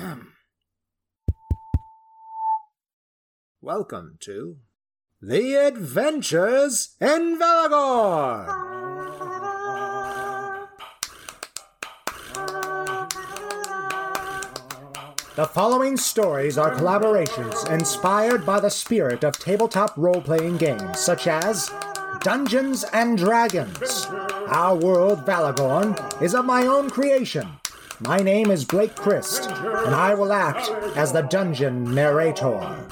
Welcome to The Adventures in Valagorn! The following stories are collaborations inspired by the spirit of tabletop role playing games such as Dungeons and Dragons. Our world, Valagorn, is of my own creation. My name is Blake Christ, and I will act as the dungeon narrator.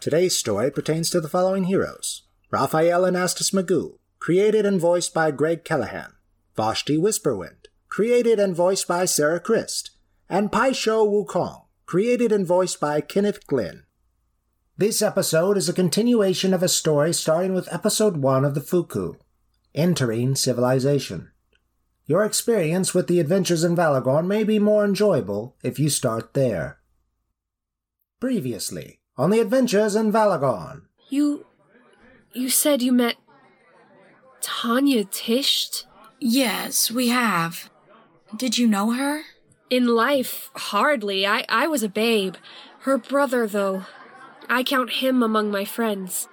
Today's story pertains to the following heroes Raphael Anastas Magoo, created and voiced by Greg Callahan, Vashti Whisperwind, created and voiced by Sarah Christ, and Paisho Wukong, created and voiced by Kenneth Glynn. This episode is a continuation of a story starting with episode 1 of the Foo'ku, Entering Civilization. Your experience with the adventures in Valagorn may be more enjoyable if you start there. Previously, on the adventures in Valagorn. You. You said you met. Tanya Tisht? Yes, we have. Did you know her? In life, hardly. I, I was a babe. Her brother, though. I count him among my friends.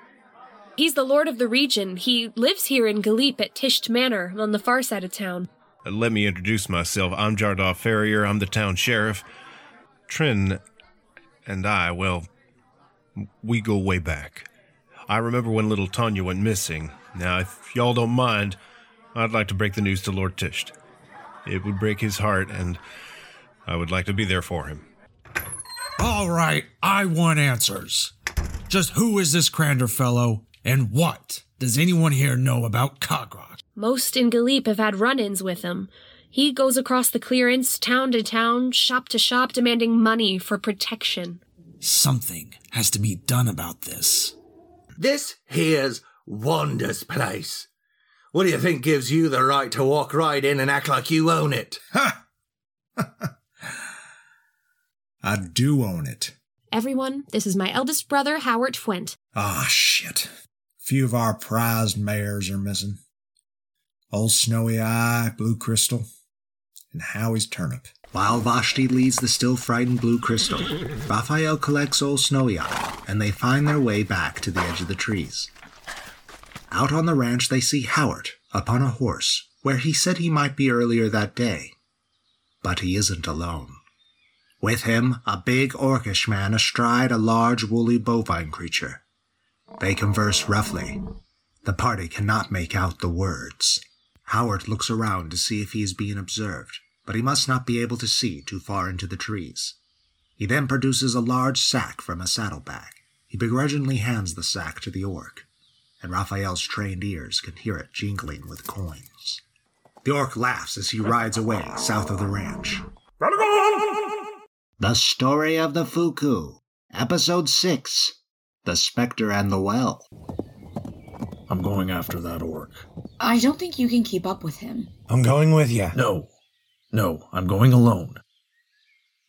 He's the lord of the region. He lives here in Galip at Tisht Manor on the far side of town. Uh, Let me introduce myself. I'm Jardoff Ferrier. I'm the town sheriff. Trin and I, well, we go way back. I remember when little Tanya went missing. Now, if y'all don't mind, I'd like to break the news to Lord Tisht. It would break his heart, and I would like to be there for him. All right, I want answers. Just who is this Crander fellow, and what does anyone here know about Cogrock? Most in Galip have had run ins with him. He goes across the clearance, town to town, shop to shop, demanding money for protection. Something has to be done about this. This here's Wanda's place. What do you think gives you the right to walk right in and act like you own it? Ha! I do own it. Everyone, this is my eldest brother, Howard Fwent. Ah, shit. Few of our prized mares are missing. Old Snowy Eye, Blue Crystal, and Howie's Turnip. While Vashti leads the still frightened Blue Crystal, Raphael collects Old Snowy Eye, and they find their way back to the edge of the trees. Out on the ranch, they see Howard upon a horse, where he said he might be earlier that day. But he isn't alone. With him, a big orcish man astride a large woolly bovine creature. They converse roughly. The party cannot make out the words. Howard looks around to see if he is being observed, but he must not be able to see too far into the trees. He then produces a large sack from a saddlebag. He begrudgingly hands the sack to the orc, and Raphael's trained ears can hear it jingling with coins. The orc laughs as he rides away south of the ranch. The Story of the Foo'ku, Episode 6 The Spectre and the Well. I'm going after that orc. I don't think you can keep up with him. I'm going with you. No. No, I'm going alone.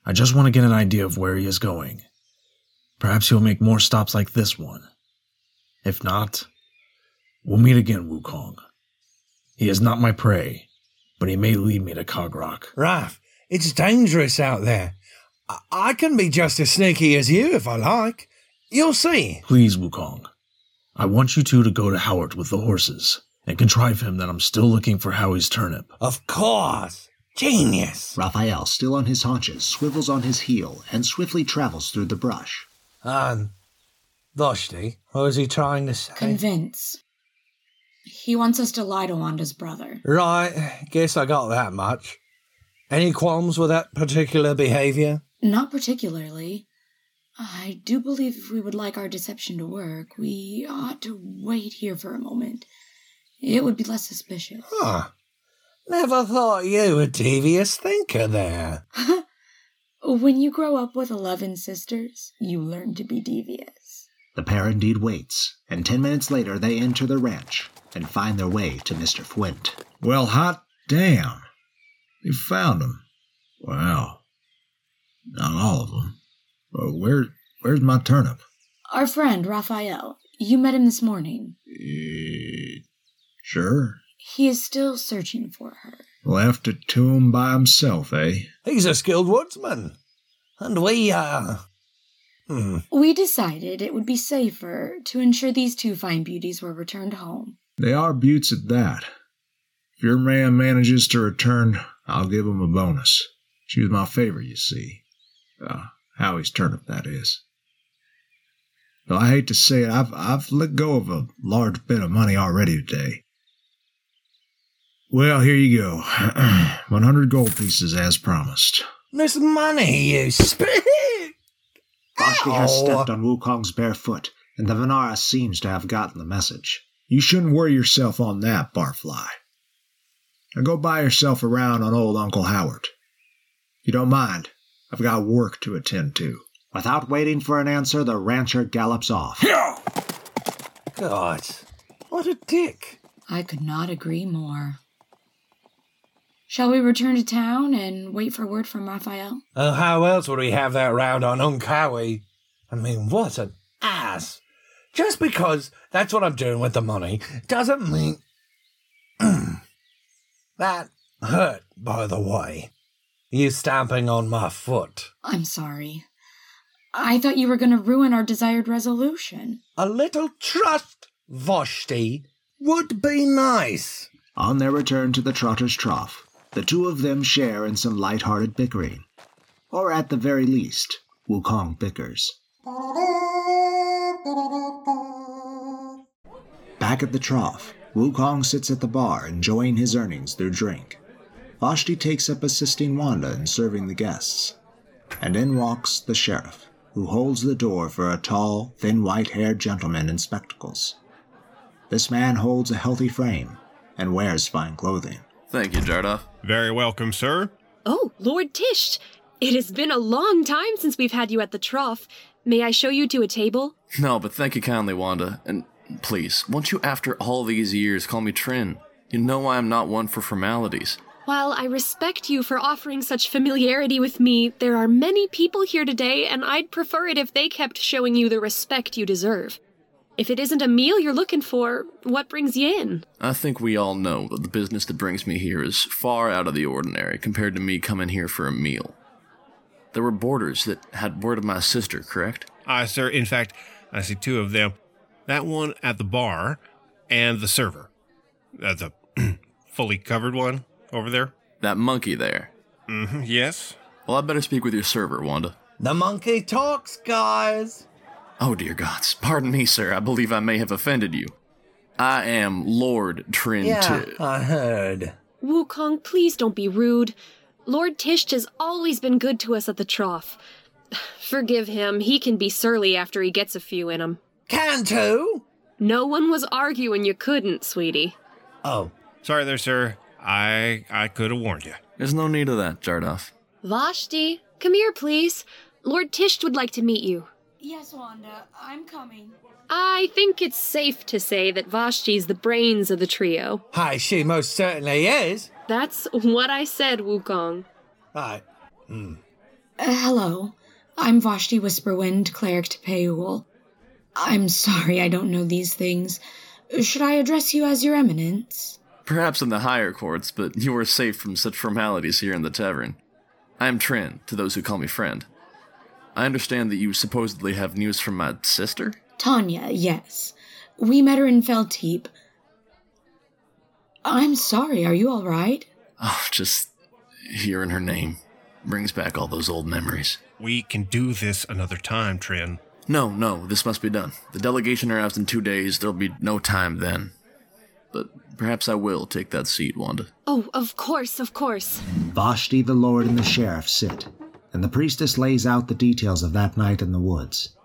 I just want to get an idea of where he is going. Perhaps he'll make more stops like this one. If not, we'll meet again, Wukong. He is not my prey, but he may lead me to Cogrock. Raph, it's dangerous out there. I-, I can be just as sneaky as you if I like. You'll see. Please, Wukong. I want you two to go to Howard with the horses and contrive him that I'm still looking for Howie's turnip. Of course. Genius. Raphael, still on his haunches, swivels on his heel and swiftly travels through the brush. And Vashti, what was he trying to say? Convince. He wants us to lie to Wanda's brother. right, guess I got that much. Any qualms with that particular behavior? Not particularly. I do believe if we would like our deception to work, we ought to wait here for a moment. It would be less suspicious. Huh. Never thought you a devious thinker there. when you grow up with eleven sisters, you learn to be devious. The pair indeed waits, and ten minutes later they enter the ranch and find their way to Mr. Fwent. Well, hot damn. You found him. Wow. Not all of them. But where, where's my turnip? Our friend, Raphael. You met him this morning. Eh, Sure. He is still searching for her. Left it to him by himself, eh? He's a skilled woodsman. And we, uh. Hmm. We decided it would be safer to ensure these two fine beauties were returned home. They are buttes at that. If your man manages to return, I'll give him a bonus. She was my favorite, you see. Uh, Howie's turnip, that is. Though I hate to say it, I've, I've let go of a large bit of money already today. Well, here you go. 100 gold pieces as promised. This money, you spit! Vashti has stepped on Wukong's bare foot, and the Vanara seems to have gotten the message. You shouldn't worry yourself on that, Barfly. Now go buy yourself around on old Uncle Howard. You don't mind. I've got work to attend to. Without waiting for an answer, the rancher gallops off. God, what a dick. I could not agree more. Shall we return to town and wait for word from Raphael? Oh, how else would we have that round on Uncowie? I mean, what an ass. Just because that's what I'm doing with the money doesn't mean. that hurt, by the way. You stamping on my foot. I'm sorry. I thought you were going to ruin our desired resolution. A little trust, Vashti, would be nice. On their return to the Trotter's Trough, the two of them share in some light-hearted bickering. Or at the very least, Wukong bickers. Back at the trough, Wukong sits at the bar enjoying his earnings through drink. Vashti takes up assisting Wanda in serving the guests. And in walks the sheriff, who holds the door for a tall, thin white-haired gentleman in spectacles. This man holds a healthy frame and wears fine clothing. Thank you, Jardoff. Very welcome, sir. Oh, Lord Tisht! It has been a long time since we've had you at the trough. May I show you to a table? No, but thank you kindly, Wanda. And please, won't you, after all these years, call me Trin? You know I am not one for formalities. While I respect you for offering such familiarity with me, there are many people here today, and I'd prefer it if they kept showing you the respect you deserve. If it isn't a meal you're looking for, what brings you in? I think we all know that the business that brings me here is far out of the ordinary compared to me coming here for a meal. There were boarders that had word of my sister, correct? Aye, sir. In fact, I see two of them. That one at the bar and the server. That's a fully covered one over there. That monkey there. Mm-hmm. Yes. Well, I better speak with your server, Wanda. The monkey talks, guys. Oh, dear gods. Pardon me, sir. I believe I may have offended you. I am Lord Trin Yeah, I heard. Wukong, please don't be rude. Lord Tisht has always been good to us at the trough. Forgive him, he can be surly after he gets a few in him. Canto? No one was arguing you couldn't, sweetie. Oh, Sorry there, sir. I I could have warned you. There's no need of that, Jardoff. Vashti, come here, please. Lord Tisht would like to meet you. Yes, Wanda, I'm coming. I think it's safe to say that Vashti's the brains of the trio. hi, she most certainly is. That's what I said, Wukong. Hi. Uh, hello. I'm Vashti Whisperwind, cleric to Peul. I'm sorry I don't know these things. Should I address you as your eminence? Perhaps in the higher courts, but you are safe from such formalities here in the tavern. I am Trin, to those who call me friend. I understand that you supposedly have news from my sister? Tanya, yes. We met her in Felteep. I'm sorry, are you alright? Oh, just hearing her name brings back all those old memories. We can do this another time, Trin. No, no, this must be done. The delegation arrives in two days. There'll be no time then. But perhaps I will take that seat, Wanda. Oh, of course, of course. Vashti, the Lord, and the sheriff sit, and the priestess lays out the details of that night in the woods.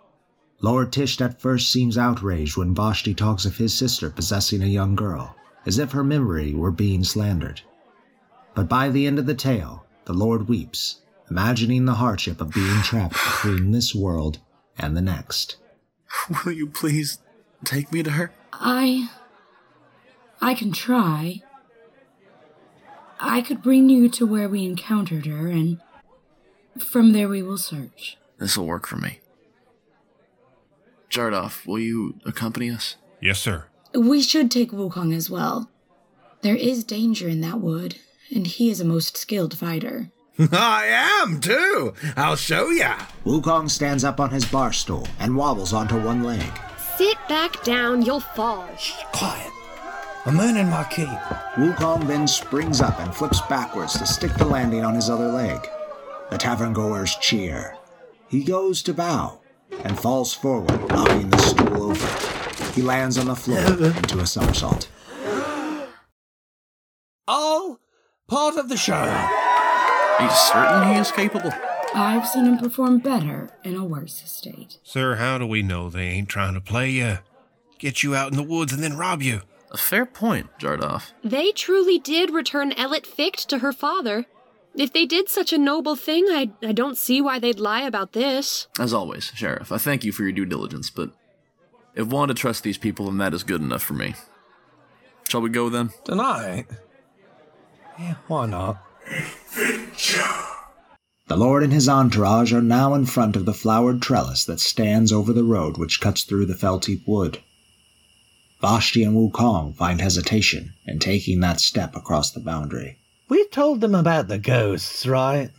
Lord Tisht at first seems outraged when Vashti talks of his sister possessing a young girl, as if her memory were being slandered. But by the end of the tale, the Lord weeps, imagining the hardship of being trapped between this world and the next. Will you please take me to her? I. I can try. I could bring you to where we encountered her, and from there we will search. This'll work for me. Jardoff, will you accompany us? Yes, sir. We should take Wukong as well. There is danger in that wood, and he is a most skilled fighter. I am too. I'll show ya. Wukong stands up on his bar stool and wobbles onto one leg. Sit back down, you'll fall. Quiet. I'm in my keep. Wukong then springs up and flips backwards to stick the landing on his other leg. The tavern goers cheer. He goes to bow and falls forward, knocking the stool over. He lands on the floor into a somersault. All part of the show. Are you certain he is capable? I've seen him perform better in a worse state. Sir, how do we know they ain't trying to play you? Get you out in the woods and then rob you. A fair point, Jardoff. They truly did return Elet Ficht to her father. If they did such a noble thing, I, I don't see why they'd lie about this. As always, Sheriff, I thank you for your due diligence, but if one to trust these people, then that is good enough for me. Shall we go then? Tonight? Yeah, why not? The Lord and his entourage are now in front of the flowered trellis that stands over the road which cuts through the Felteep wood. Vashti and Wukong find hesitation in taking that step across the boundary. We told them about the ghosts, right?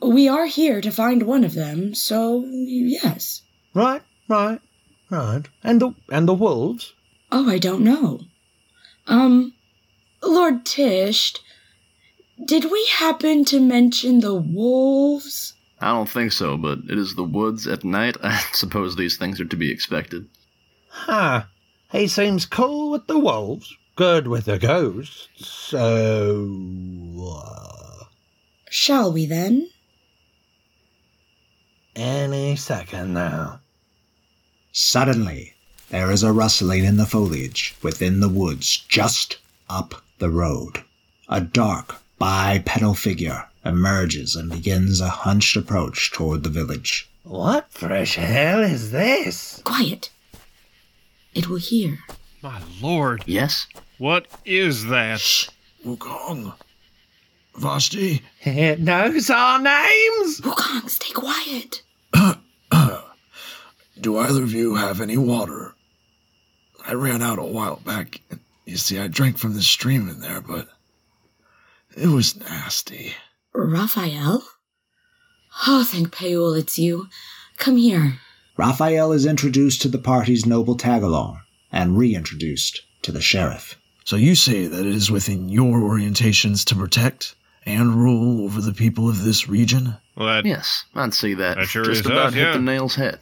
We are here to find one of them, so yes. Right, right, right. And the and the wolves? Oh, I don't know. Um, Lord Tisht, did we happen to mention the wolves? I don't think so, but it is the woods at night. I suppose these things are to be expected. Huh. He seems cool with the wolves, good with the ghosts. So. Uh, Shall we then? any second now. Suddenly, there is a rustling in the foliage within the woods just up the road. A dark, bipedal figure emerges and begins a hunched approach toward the village. What fresh hell is this? Quiet. It will hear. My lord, Yes? what is that? Shh. Wukong. Vashti. It knows our names! Wukong, stay quiet. Do either of you have any water? I ran out a while back. You see, I drank from the stream in there, but it was nasty. Raphael? Oh, thank Peul it's you. Come here. Raphael is introduced to the party's noble tagalong and reintroduced to the sheriff. So you say that it is within your orientations to protect and rule over the people of this region? Well, that, Yes, I'd say that. That sure Just about us, hit yeah. the nail's head.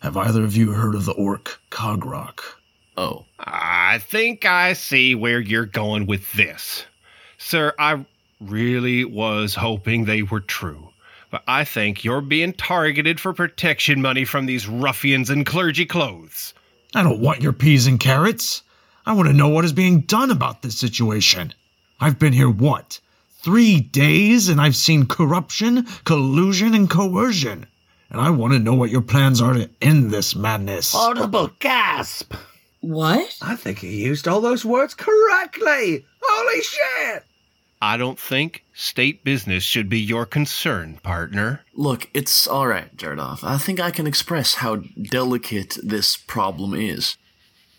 Have either of you heard of the orc Cogrock? Oh, I think I see where you're going with this. Sir, I really was hoping they were true. But I think you're being targeted for protection money from these ruffians in clergy clothes. I don't want your peas and carrots. I want to know what is being done about this situation. I've been here, what, three days, and I've seen corruption, collusion, and coercion. And I want to know what your plans are to end this madness. Audible gasp! What? I think he used all those words correctly! Holy shit! I don't think state business should be your concern, partner. look, it's alright, Jardoff. I think I can express how delicate this problem is.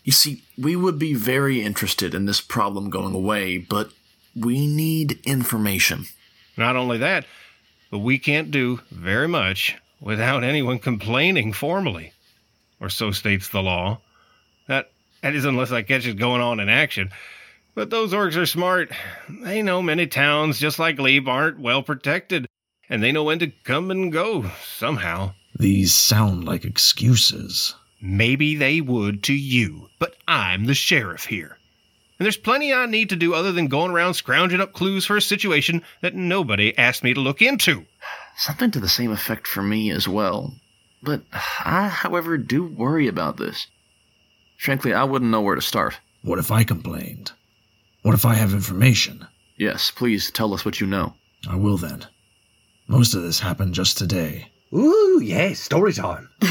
You see, we would be very interested in this problem going away, but we need information. Not only that, but we can't do very much without anyone complaining formally. Or so states the law. That that is unless I catch it going on in action. But those orcs are smart. They know many towns, just like Glebe, aren't well protected. And they know when to come and go, somehow. These sound like excuses. Maybe they would to you, but I'm the sheriff here. And there's plenty I need to do other than going around scrounging up clues for a situation that nobody asked me to look into. Something to the same effect for me as well. But I, however, do worry about this. Frankly, I wouldn't know where to start. What if I complained? What if I have information? Yes, please tell us what you know. I will then. Most of this happened just today. Ooh, yeah, story time.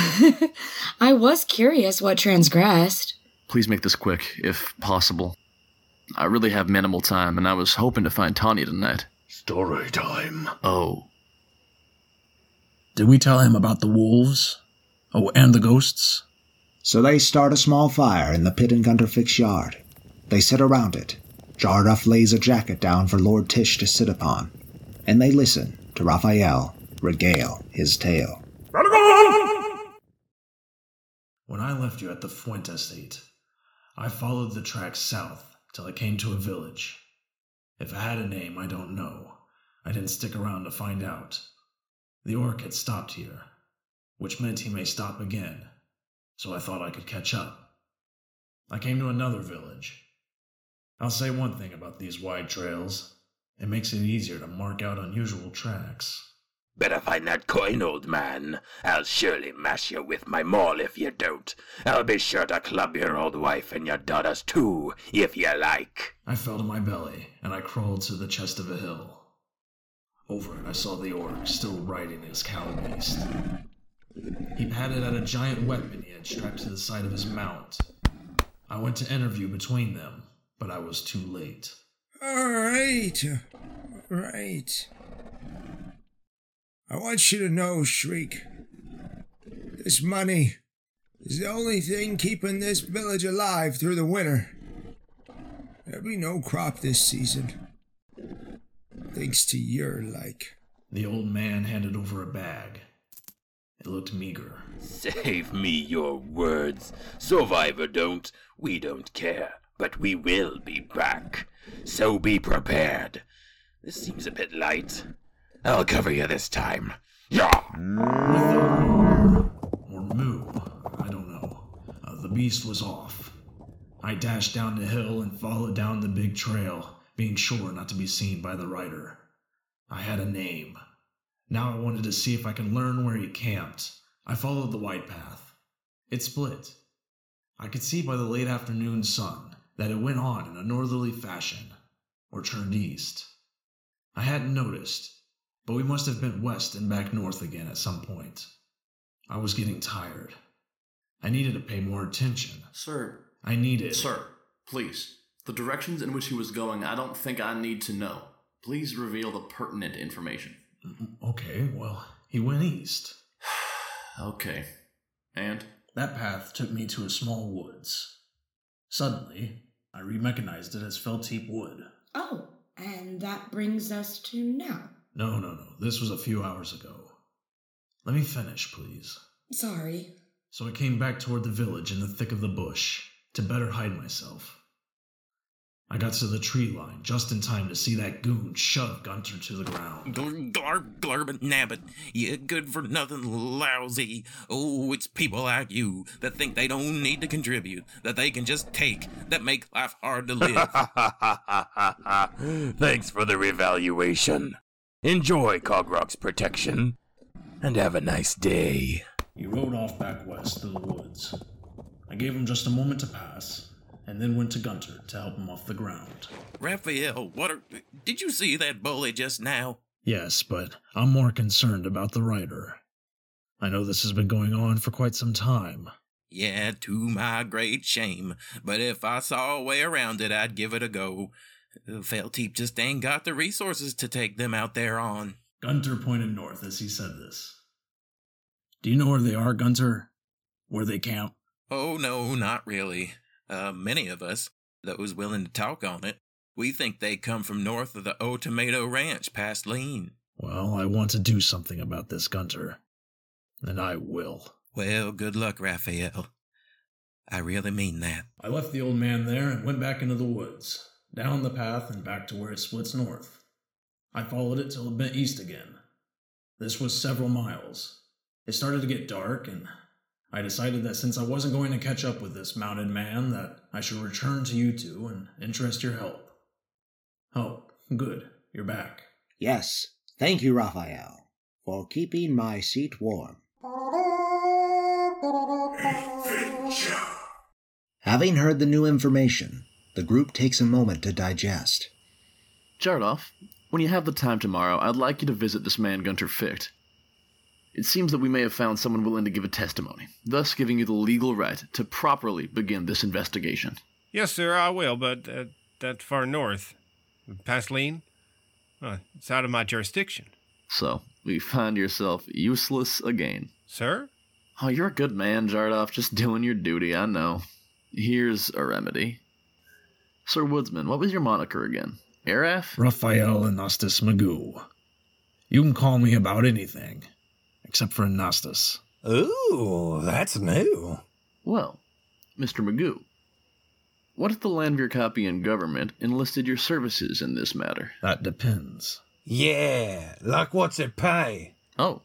I was curious what transgressed. Please make this quick, if possible. I really have minimal time, and I was hoping to find Tanya tonight. Story time. Oh, Did we tell him about the wolves? Oh, and the ghosts? So they start a small fire in the Pit and Gunter Ficht yard. They sit around it Jardoff lays a jacket down for Lord Tisht to sit upon, and they listen to Raphael regale his tale. When I left you at the Fuente estate, I followed the tracks south till I came to a village. If it had a name, I don't know. I didn't stick around to find out. The orc had stopped here, which meant he may stop again, so I thought I could catch up. I came to another village. I'll say one thing about these wide trails it makes it easier to mark out unusual tracks. Better find that coin, old man. I'll surely mash you with my maul if you don't. I'll be sure to club your old wife and your daughters too, if you like. I fell to my belly, and I crawled to the chest of a hill. Over it, I saw the orc still riding his cow beast. He patted at a giant weapon he had strapped to the side of his mount. I went to interview between them, but I was too late. All right, all right. I want you to know, Shriek, this money is the only thing keeping this village alive through the winter. There'll be no crop this season. Thanks to your like. The old man handed over a bag. It looked meager. Save me your words. Survivor don't. We don't care. But we will be back. So be prepared. This seems a bit light. I'll cover you this time. Yeah. Or moo. I don't know. Uh, the beast was off. I dashed down the hill and followed down the big trail, being sure not to be seen by the rider. I had a name. Now I wanted to see if I could learn where he camped. I followed the white path. It split. I could see by the late afternoon sun that it went on in a northerly fashion, or turned east. I hadn't noticed, but we must have been west and back north again at some point. I was getting tired. I needed to pay more attention. Sir, I needed. sir, please. The directions in which he was going, I don't think I need to know. Please reveal the pertinent information. Mm, okay, well, he went east. Okay. And? That path took me to a small woods. Suddenly, I recognized it as Felteep Wood. Oh, and that brings us to now. No, no, no. This was a few hours ago. Let me finish, please. Sorry. So I came back toward the village in the thick of the bush to better hide myself. I got to the tree line just in time to see that goon shove Gunter to the ground. Glarb, glarbit, nabbit, you good for nothing lousy. Oh, it's people like you that think they don't need to contribute, that they can just take, that make life hard to live. Thanks for the revaluation. Enjoy Cogrock's protection. And have a nice day. He rode off back west through the woods. I gave him just a moment to pass, and then went to Gunter to help him off the ground. Raphael, what are. Did you see that bully just now? Yes, but I'm more concerned about the rider. I know this has been going on for quite some time. Yeah, to my great shame. But if I saw a way around it, I'd give it a go. Felteep just ain't got the resources to take them out there on. Gunter pointed north as he said this. Do you know where they are, Gunter? Where they camp? Oh, no, not really. Uh, many of us, those willing to talk on it, we think they come from north of the O Tomato Ranch past Lean. Well, I want to do something about this, Gunter. And I will. Well, good luck, Raphael. I really mean that. I left the old man there and went back into the woods, down the path and back to where it splits north. I followed it till it bent east again. This was several miles. It started to get dark, and I decided that since I wasn't going to catch up with this mounted man, that I should return to you two and interest your help. Oh, good. You're back. Yes, thank you, Raphael, for keeping my seat warm. Having heard the new information, the group takes a moment to digest. Jardoff, when you have the time tomorrow, I'd like you to visit this man Gunter Ficht. It seems that we may have found someone willing to give a testimony, thus giving you the legal right to properly begin this investigation. Yes, sir, I will, but uh, that far north, past Lean, uh, it's out of my jurisdiction. So, we find yourself useless again. Sir? Oh, you're a good man, Jardoff, just doing your duty, I know. Here's a remedy. Sir Woodsman, what was your moniker again? Araf? Raphael Anastas Magoo. You can call me about anything, except for Anastas. Ooh, that's new. Well, Mr. Magoo, what if the Landveer government enlisted your services in this matter? That depends. Yeah, like what's it pay? Oh,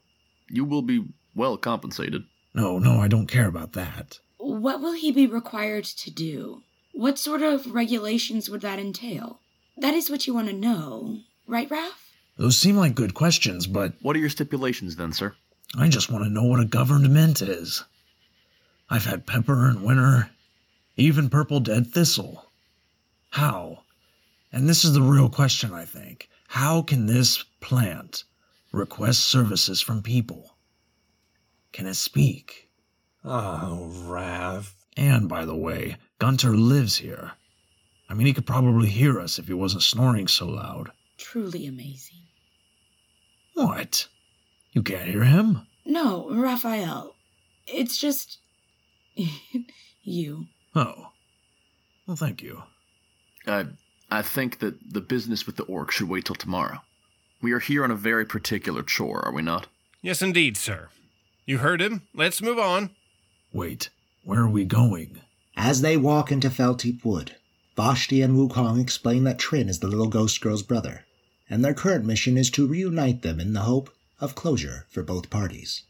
you will be well compensated. No, no, I don't care about that. What will he be required to do? What sort of regulations would that entail? That is what you want to know, right, Ralph? Those seem like good questions, but What are your stipulations then, sir? I just want to know what a government is. I've had pepper and winter, even purple dead thistle. How? And this is the real question, I think. How can this plant request services from people? Can it speak? Oh, Rav. And by the way, Gunter lives here. I mean, he could probably hear us if he wasn't snoring so loud. Truly amazing. What? You can't hear him? No, Raphael. It's just. you. Oh. Well, thank you. I, I think that the business with the orc should wait till tomorrow. We are here on a very particular chore, are we not? Yes, indeed, sir. You heard him. Let's move on. Wait, where are we going? As they walk into Felteep Wood, Vashti and Wukong explain that Trin is the little ghost girl's brother, and their current mission is to reunite them in the hope of closure for both parties.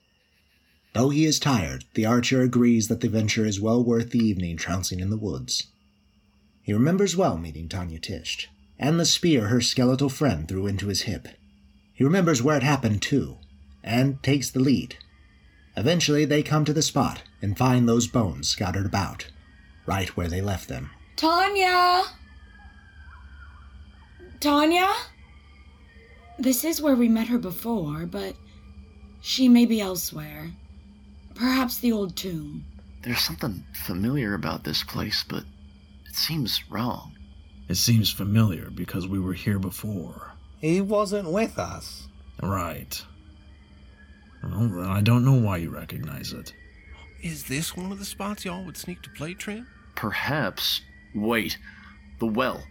Though he is tired, the archer agrees that the venture is well worth the evening trouncing in the woods. He remembers well meeting Tanya Tisht, and the spear her skeletal friend threw into his hip. He remembers where it happened, too, and takes the lead. Eventually, they come to the spot and find those bones scattered about, right where they left them. Tanya! Tanya? This is where we met her before, but she may be elsewhere. Perhaps the old tomb. There's something familiar about this place, but it seems wrong. It seems familiar because we were here before. He wasn't with us. Right. Well, then I don't know why you recognize it. Is this one of the spots y'all would sneak to play, Trent? Perhaps. Wait. The well.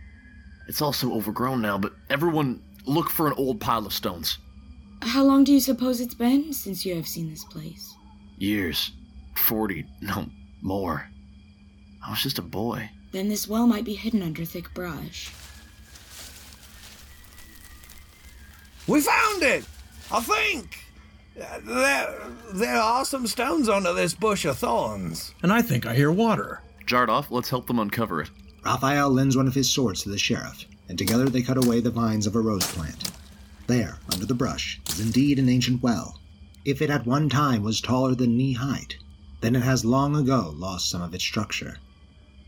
It's also overgrown now, but everyone look for an old pile of stones. How long do you suppose it's been since you have seen this place? Years. Forty. No, more. I was just a boy. Then this well might be hidden under thick brush. We found it! I think! There, there are some stones under this bush of thorns. And I think I hear water. Jardoff, let's help them uncover it. Raphael lends one of his swords to the sheriff, and together they cut away the vines of a rose plant. There, under the brush, is indeed an ancient well. If it at one time was taller than knee height, then it has long ago lost some of its structure.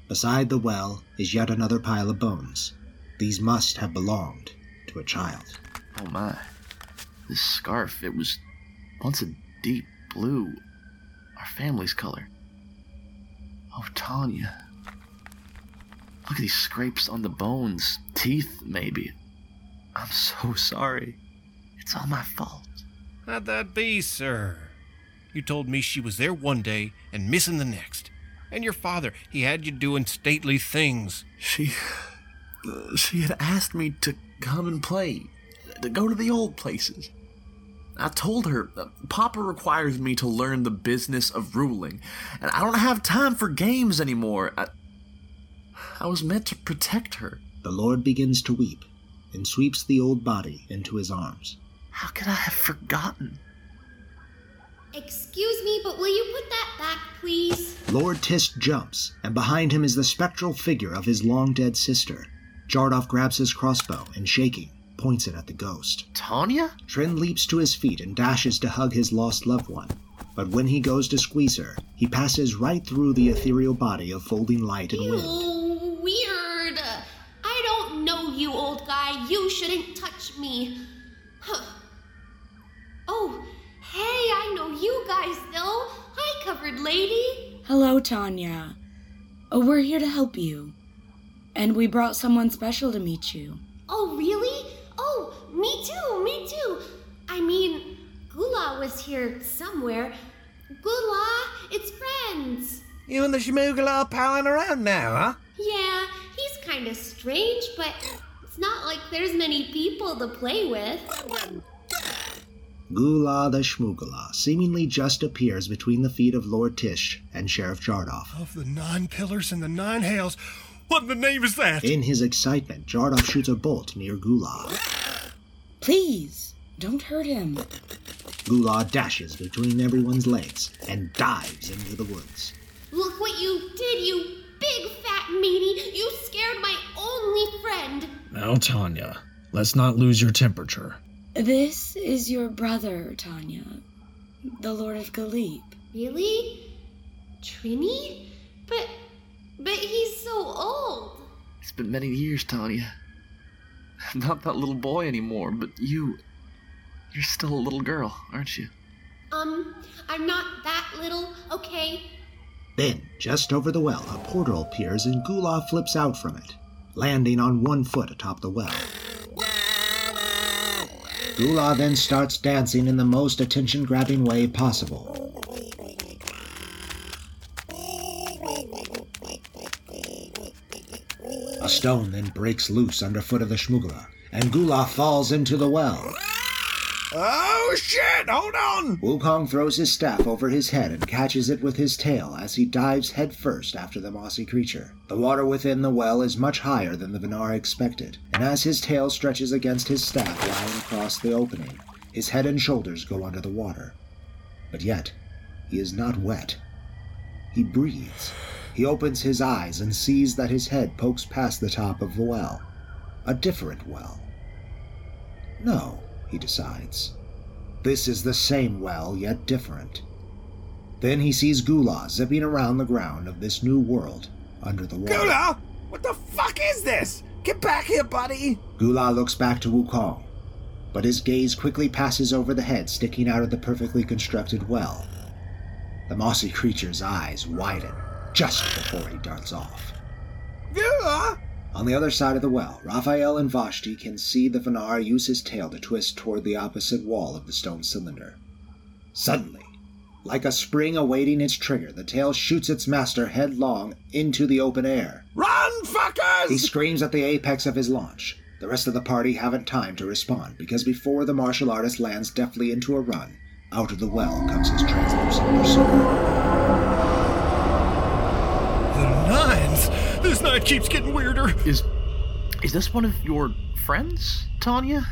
Beside the well is yet another pile of bones. These must have belonged to a child. Oh my. This scarf, it was once a deep blue. Our family's color. Oh, Tanya. Look at these scrapes on the bones. Teeth, maybe. I'm so sorry. It's all my fault. How'd that be, sir? You told me she was there one day and missing the next. And your father, he had you doing stately things. She. She had asked me to come and play, to go to the old places. I told her, uh, Papa requires me to learn the business of ruling, and I don't have time for games anymore. I, I was meant to protect her. The Lord begins to weep and sweeps the old body into his arms. How could I have forgotten? Excuse me, but will you put that back, please? Lord Tisht jumps, and behind him is the spectral figure of his long dead sister. Jardoff grabs his crossbow and, shaking, points it at the ghost. Tanya? Trin leaps to his feet and dashes to hug his lost loved one. But when he goes to squeeze her, he passes right through the ethereal body of folding light and wind. Ew, weird. I don't know you, old guy. You shouldn't touch me. Huh. Oh, hey, I know you guys, though. Hi, covered lady. Hello, Tanya. Oh, we're here to help you. And we brought someone special to meet you. Oh, really? Oh, me too, me too. I mean, Gula was here somewhere. Gula, it's friends. You and the Shmoogle are palling around now, huh? Yeah, he's kinda strange, but it's not like there's many people to play with. Gula the Shmugula seemingly just appears between the feet of Lord Tisht and Sheriff Jardoff. Of the nine pillars and the nine hails, what in the name is that? In his excitement, Jardoff shoots a bolt near Gula. Please, don't hurt him. Gula dashes between everyone's legs and dives into the woods. Look what you did, you big fat meaty! You scared my only friend! Now, Tanya, let's not lose your temperature. This is your brother, Tanya, the Lord of Galip. Really? Trini? But. but he's so old! It's been many years, Tanya. Not that little boy anymore, but you. You're still a little girl, aren't you? Um, I'm not that little, okay? Then, just over the well, a portal appears and Gula flips out from it, landing on one foot atop the well. Gula then starts dancing in the most attention grabbing way possible. A stone then breaks loose underfoot of the Shmugula, and Gula falls into the well. Oh shit! Hold on! Wukong throws his staff over his head and catches it with his tail as he dives headfirst after the mossy creature. The water within the well is much higher than the Vinar expected, and as his tail stretches against his staff lying across the opening, his head and shoulders go under the water. But yet, he is not wet. He breathes. He opens his eyes and sees that his head pokes past the top of the well. A different well. No, he decides. This is the same well, yet different. Then he sees Gula zipping around the ground of this new world under the water. Gula! What the fuck is this? Get back here, buddy! Gula looks back to Wukong, but his gaze quickly passes over the head sticking out of the perfectly constructed well. The mossy creature's eyes widen just before he darts off. Gula! On the other side of the well, Raphael and Vashti can see the Vinar use his tail to twist toward the opposite wall of the stone cylinder. Suddenly, like a spring awaiting its trigger, the tail shoots its master headlong into the open air. Run, fuckers! He screams at the apex of his launch. The rest of the party haven't time to respond because before the martial artist lands deftly into a run, out of the well comes his translucent pursuer. The nines! This night keeps getting weirder. Is. Is this one of your friends, Tanya?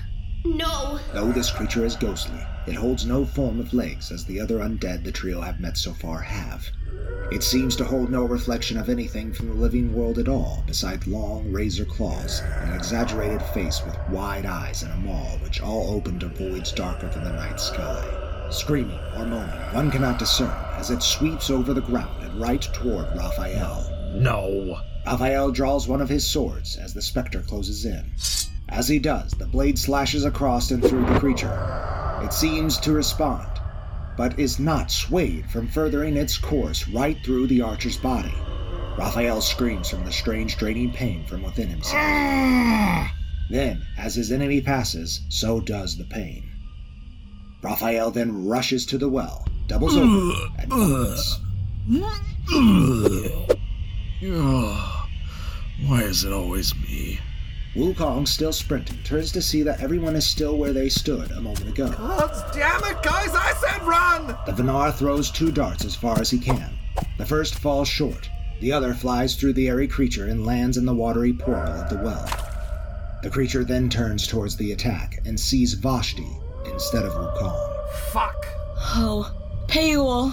No! Though this creature is ghostly, it holds no form of legs as the other undead the trio have met so far have. It seems to hold no reflection of anything from the living world at all, besides long razor claws, and an exaggerated face with wide eyes and a maw which all open to voids darker than the night sky. Screaming or moaning, one cannot discern as it sweeps over the ground and right toward Raphael. No. Raphael draws one of his swords as the specter closes in. As he does, the blade slashes across and through the creature. It seems to respond, but is not swayed from furthering its course right through the archer's body. Raphael screams from the strange draining pain from within himself. then, as his enemy passes, so does the pain. Raphael then rushes to the well, doubles over, and vomits. Ugh. Why is it always me? Wukong, still sprinting, turns to see that everyone is still where they stood a moment ago. Oh, damn it, guys! I said run! The Vinar throws two darts as far as he can. The first falls short. The other flies through the airy creature and lands in the watery portal of the well. The creature then turns towards the attack and sees Vashti instead of Wukong. Fuck! Oh, Peul.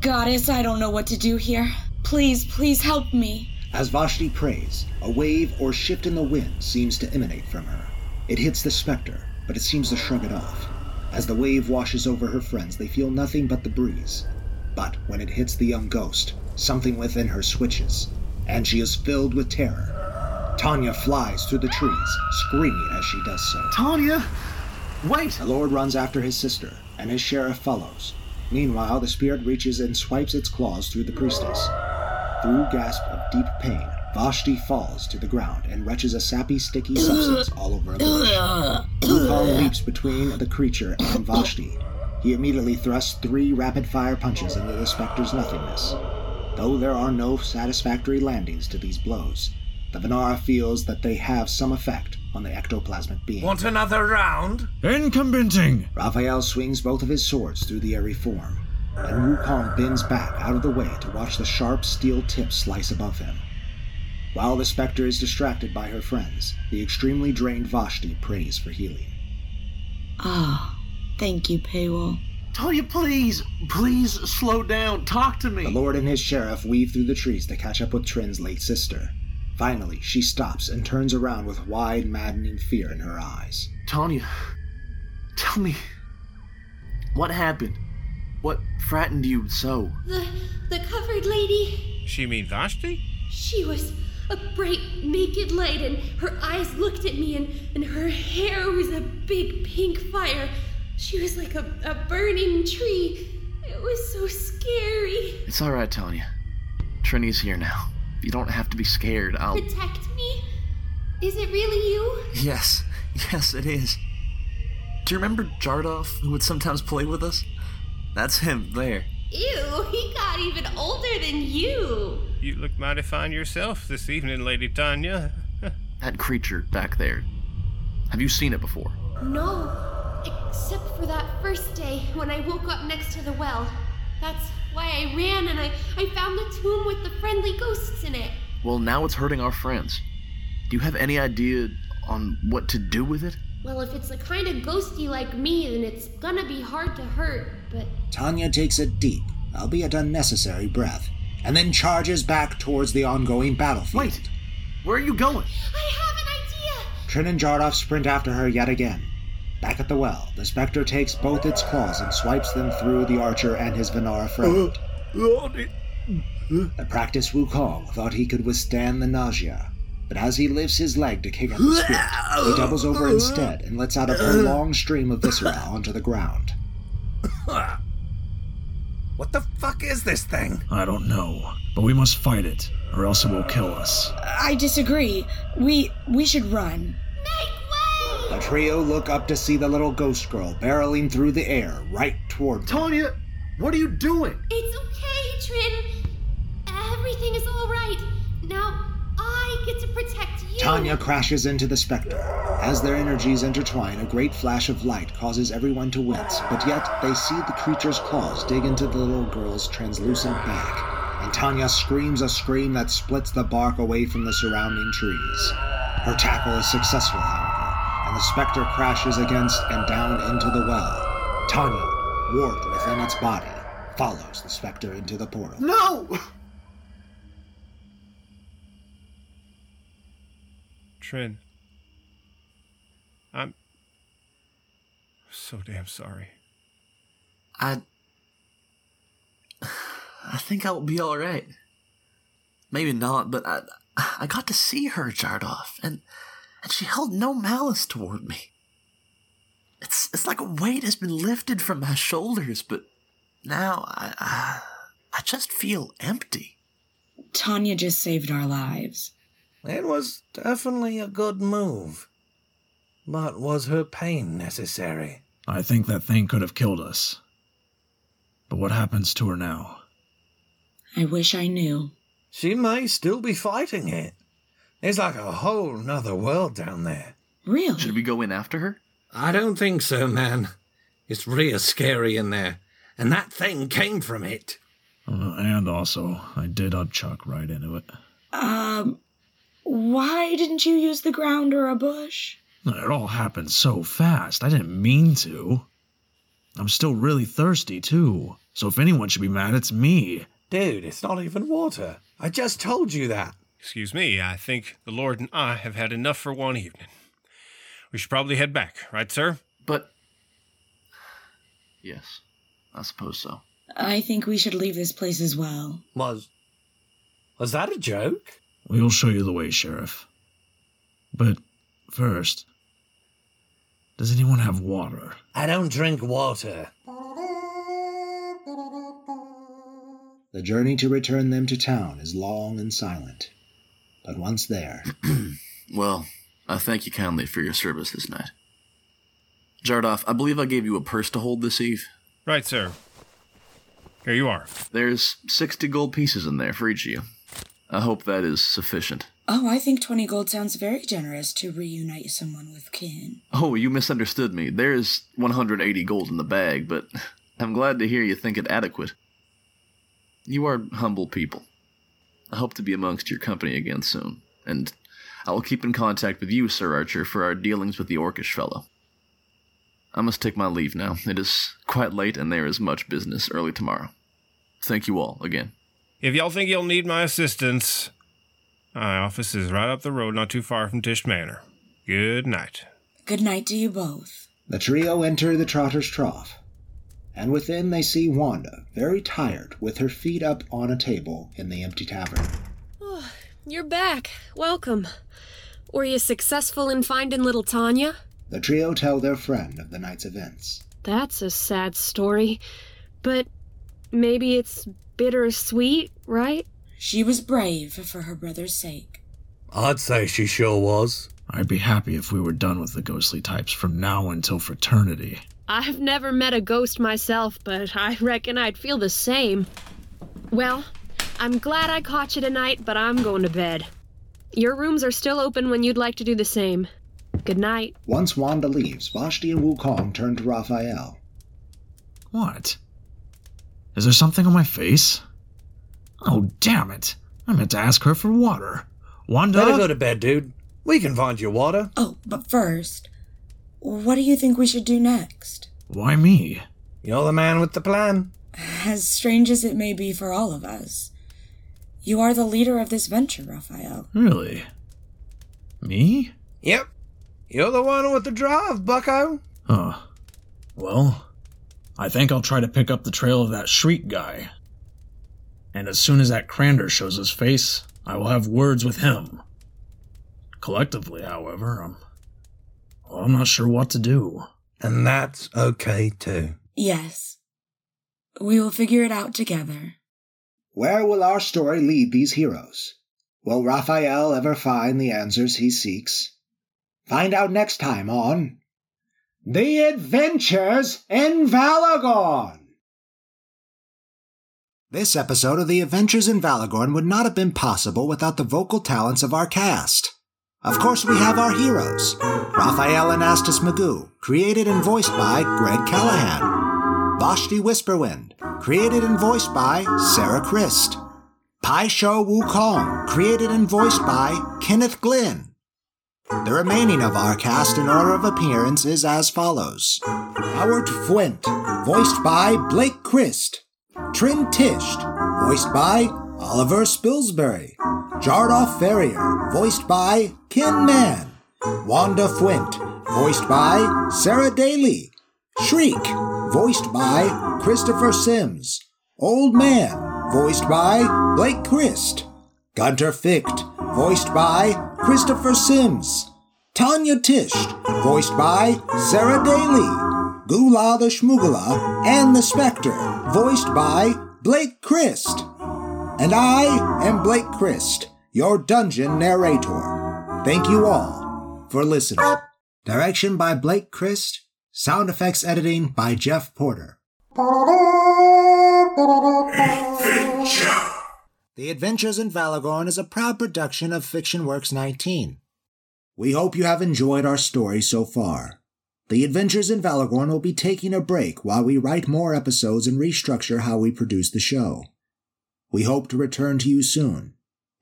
Goddess, I don't know what to do here. Please, please help me. As Vashti prays, a wave or shift in the wind seems to emanate from her. It hits the specter, but it seems to shrug it off. As the wave washes over her friends, they feel nothing but the breeze. But when it hits the young ghost, something within her switches, and she is filled with terror. Tanya flies through the trees, screaming as she does so. Tanya! Wait! The Lord runs after his sister, and his sheriff follows. Meanwhile, the spirit reaches and swipes its claws through the priestess. Through gasp of deep pain, Vashti falls to the ground and retches a sappy, sticky substance all over her bush. Wukong leaps between the creature and Vashti. He immediately thrusts three rapid-fire punches into the specter's nothingness. Though there are no satisfactory landings to these blows, the Vanara feels that they have some effect on the ectoplasmic being. Want another round? Incombenting! Raphael swings both of his swords through the airy form, and Wukong bends back out of the way to watch the sharp steel tip slice above him. While the specter is distracted by her friends, the extremely drained Vashti prays for healing. Ah, thank you, Paywall. Talia, please, please slow down. Talk to me. The Lord and his sheriff weave through the trees to catch up with Trin's late sister. Finally, she stops and turns around with wide, maddening fear in her eyes. Tanya, tell me, what happened? What frightened you so? The the covered lady. She mean Vashti? She was a bright naked light and her eyes looked at me and, and her hair was a big pink fire. She was like a, a burning tree. It was so scary. It's all right, Tanya. Trini's here now. You don't have to be scared. I'll. Protect me? Is it really you? Yes, yes, it is. Do you remember Jardoff, who would sometimes play with us? That's him there. Ew, he got even older than you. You look mighty fine yourself this evening, Lady Tanya. That creature back there. Have you seen it before? No, except for that first day when I woke up next to the well. That's why I ran and I, I found the tomb with the friendly ghosts in it. Well, now it's hurting our friends. Do you have any idea on what to do with it? Well, if it's the kind of ghosty like me, then it's gonna be hard to hurt, but. Tanya takes a deep, albeit unnecessary, breath, and then charges back towards the ongoing battlefield. Wait, where are you going? I have an idea! Trin and Jardoff sprint after her yet again. Back at the well, the specter takes both its claws and swipes them through the archer and his Vanara friend. The practiced Wukong thought he could withstand the nausea, but as he lifts his leg to kick at the spirit, he doubles over instead and lets out a prolonged stream of viscera onto the ground. What the fuck is this thing? I don't know, but we must fight it, or else it will kill us. I disagree. We we should run. Make way! The trio look up to see the little ghost girl barreling through the air right toward them. Tanya, what are you doing? It's okay, Trin. Everything is alright. Now I get to protect you. Tanya crashes into the specter. As their energies intertwine, a great flash of light causes everyone to wince, but yet they see the creature's claws dig into the little girl's translucent back, and Tanya screams a scream that splits the bark away from the surrounding trees. Her tackle is successful, however, and the specter crashes against and down into the well. Tanya, warped within its body, follows the specter into the portal. No! Trin. I'm so damn sorry. I. I think I'll be alright. Maybe not, but I, I got to see her, Jardoff, and, and she held no malice toward me. It's, it's like a weight has been lifted from my shoulders, but now I, I, I just feel empty. Tanya just saved our lives. It was definitely a good move. But was her pain necessary? I think that thing could have killed us. But what happens to her now? I wish I knew. She may still be fighting it. It's like a whole nother world down there. Really? Should we go in after her? I don't think so, man. It's real scary in there, and that thing came from it. Uh, and also, I did upchuck right into it. Um, why didn't you use the ground or a bush? It all happened so fast. I didn't mean to. I'm still really thirsty, too. So if anyone should be mad, it's me. Dude, it's not even water. I just told you that. Excuse me, I think the Lord and I have had enough for one evening. We should probably head back, right, sir? But. Yes, I suppose so. I think we should leave this place as well. Was. Was that a joke? We'll show you the way, Sheriff. But first, does anyone have water? I don't drink water. The journey to return them to town is long and silent. But once there, Well, I thank you kindly for your service this night. Jardoff, I believe I gave you a purse to hold this eve. Right, sir. Here you are. There's 60 gold pieces in there for each of you. I hope that is sufficient. Oh, I think 20 gold sounds very generous to reunite someone with kin. Oh, you misunderstood me. There's 180 gold in the bag, but I'm glad to hear you think it adequate. You are humble people. I hope to be amongst your company again soon, and I will keep in contact with you, Sir Archer, for our dealings with the orcish fellow. I must take my leave now. It is quite late, and there is much business early tomorrow. Thank you all again. If y'all think you'll need my assistance, my office is right up the road, not too far from Tisht Manor. Good night. Good night to you both. The trio enter the Trotter's Trough, and within they see Wanda, very tired, with her feet up on a table in the empty tavern. Oh, you're back. Welcome. Were you successful in finding little Tanya? The trio tell their friend of the night's events. That's a sad story. But maybe it's bittersweet, right? She was brave for her brother's sake. I'd say she sure was. I'd be happy if we were done with the ghostly types from now until fraternity. I've never met a ghost myself, but I reckon I'd feel the same. Well, I'm glad I caught you tonight, but I'm going to bed. Your rooms are still open when you'd like to do the same. Good night. Once Wanda leaves, Vashti and Wukong turn to Raphael. What? Is there something on my face? Oh, damn it. I meant to ask her for water. Wanda? Better go to bed, dude. We can find you water. Oh, but first, what do you think we should do next? Why me? You're the man with the plan. As strange as it may be for all of us, you are the leader of this venture, Raphael. Really? Me? Yep. You're the one with the drive, bucko. Huh. Well, I think I'll try to pick up the trail of that shriek guy. And as soon as that Crander shows his face, I will have words with him. Collectively, however, I'm, well, I'm not sure what to do. And that's okay too. Yes. We will figure it out together. Where will our story lead these heroes? Will Raphael ever find the answers he seeks? Find out next time on The Adventures in Valagorn. This episode of The Adventures in Valagorn would not have been possible without the vocal talents of our cast. Of course, we have our heroes Raphael Anastas Magoo, created and voiced by Greg Callahan. Vashti Whisperwind, created and voiced by Sarah Christ. Pai Sho Wukong, created and voiced by Kenneth Glynn. The remaining of our cast in order of appearance is as follows Howard Fuent, voiced by Blake Christ. Trin Tisht, voiced by Oliver Spilsbury. Jardoff Ferrier, voiced by Ken Mann. Wanda Fuent, voiced by Sarah Daly. Shriek, voiced by Christopher Sims. Old Man, voiced by Blake Christ. Gunter Ficht, voiced by Christopher Sims. Tanya Tisht, voiced by Sarah Daly. Gula the Schmugula and the Spectre, voiced by Blake Christ. And I am Blake Christ, your dungeon narrator. Thank you all for listening. Direction by Blake Christ, sound effects editing by Jeff Porter. The Adventures in Valagorn is a proud production of Fiction Works 19. We hope you have enjoyed our story so far. The Adventures in Valagorn will be taking a break while we write more episodes and restructure how we produce the show. We hope to return to you soon.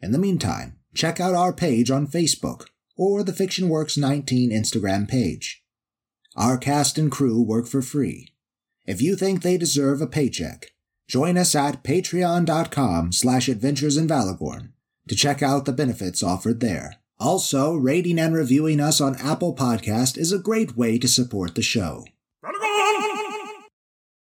In the meantime, check out our page on Facebook or the Fiction Works 19 Instagram page. Our cast and crew work for free. If you think they deserve a paycheck, join us at patreon.com slash adventures in Valagorn to check out the benefits offered there. Also, rating and reviewing us on Apple Podcast is a great way to support the show.